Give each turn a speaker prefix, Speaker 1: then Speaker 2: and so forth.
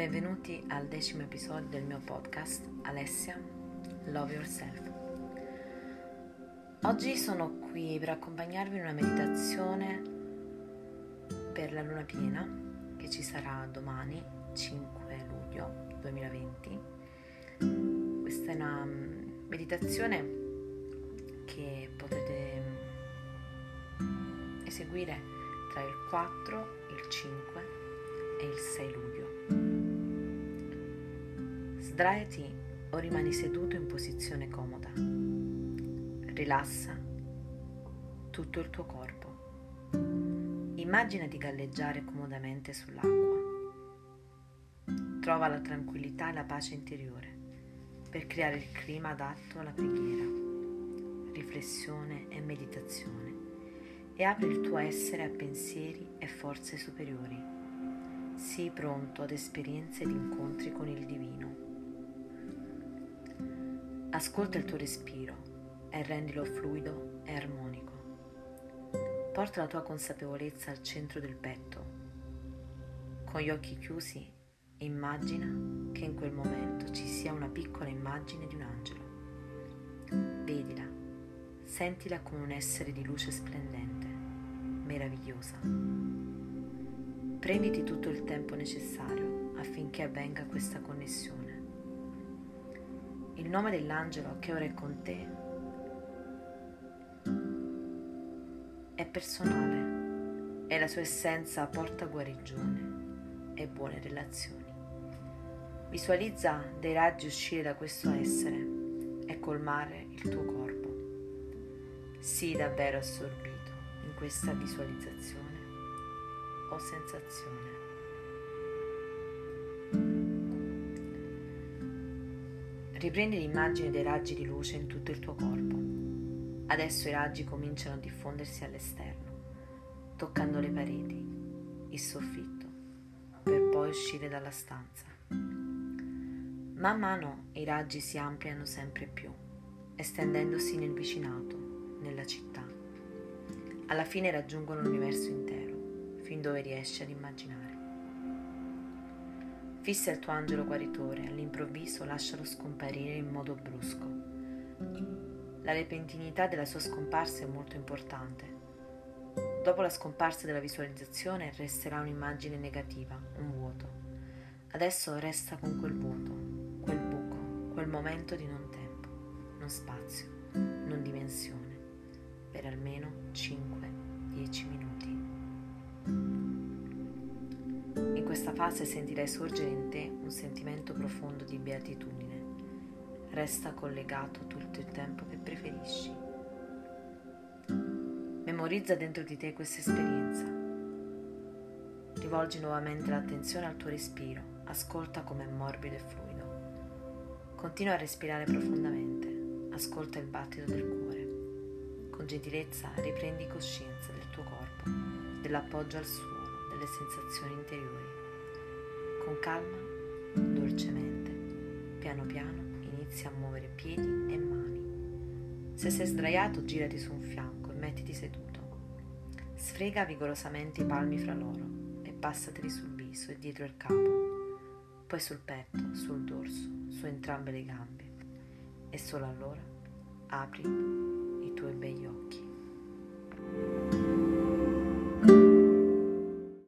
Speaker 1: Benvenuti al decimo episodio del mio podcast Alessia Love Yourself. Oggi sono qui per accompagnarvi in una meditazione per la luna piena che ci sarà domani 5 luglio 2020. Questa è una mm, meditazione che potete eseguire tra il 4, il 5 e il 6 luglio. Sdraiati o rimani seduto in posizione comoda. Rilassa tutto il tuo corpo. Immagina di galleggiare comodamente sull'acqua. Trova la tranquillità e la pace interiore per creare il clima adatto alla preghiera, riflessione e meditazione e apri il tuo essere a pensieri e forze superiori. Sii pronto ad esperienze ed incontri con il divino. Ascolta il tuo respiro e rendilo fluido e armonico. Porta la tua consapevolezza al centro del petto. Con gli occhi chiusi, immagina che in quel momento ci sia una piccola immagine di un angelo. Vedila, sentila come un essere di luce splendente, meravigliosa. Prenditi tutto il tempo necessario affinché avvenga questa connessione il nome dell'angelo che ora è con te è personale e la sua essenza porta guarigione e buone relazioni. Visualizza dei raggi uscire da questo essere e colmare il tuo corpo. Sii davvero assorbito in questa visualizzazione o sensazione. Riprendi l'immagine dei raggi di luce in tutto il tuo corpo. Adesso i raggi cominciano a diffondersi all'esterno, toccando le pareti, il soffitto, per poi uscire dalla stanza. Man mano i raggi si ampliano sempre più, estendendosi nel vicinato, nella città. Alla fine raggiungono l'universo intero, fin dove riesci ad immaginare. Fissa il tuo angelo guaritore, all'improvviso lascialo scomparire in modo brusco. La repentinità della sua scomparsa è molto importante. Dopo la scomparsa della visualizzazione resterà un'immagine negativa, un vuoto. Adesso resta con quel vuoto, quel buco, quel momento di non tempo, non spazio, non dimensione, per almeno 5-10 questa fase sentirai sorgere in te un sentimento profondo di beatitudine. Resta collegato tutto il tempo che preferisci. Memorizza dentro di te questa esperienza. Rivolgi nuovamente l'attenzione al tuo respiro, ascolta come è morbido e fluido. Continua a respirare profondamente, ascolta il battito del cuore. Con gentilezza riprendi coscienza del tuo corpo, dell'appoggio al suolo, delle sensazioni interiori. Con calma, dolcemente, piano piano inizi a muovere piedi e mani. Se sei sdraiato, girati su un fianco e mettiti seduto. Sfrega vigorosamente i palmi fra loro e passateli sul viso e dietro il capo, poi sul petto, sul dorso, su entrambe le gambe. E solo allora apri i tuoi begli occhi.